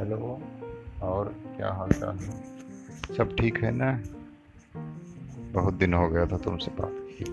Hello, और क्या हाल चाल है? सब ठीक है ना? बहुत दिन हो गया था तुमसे बात की।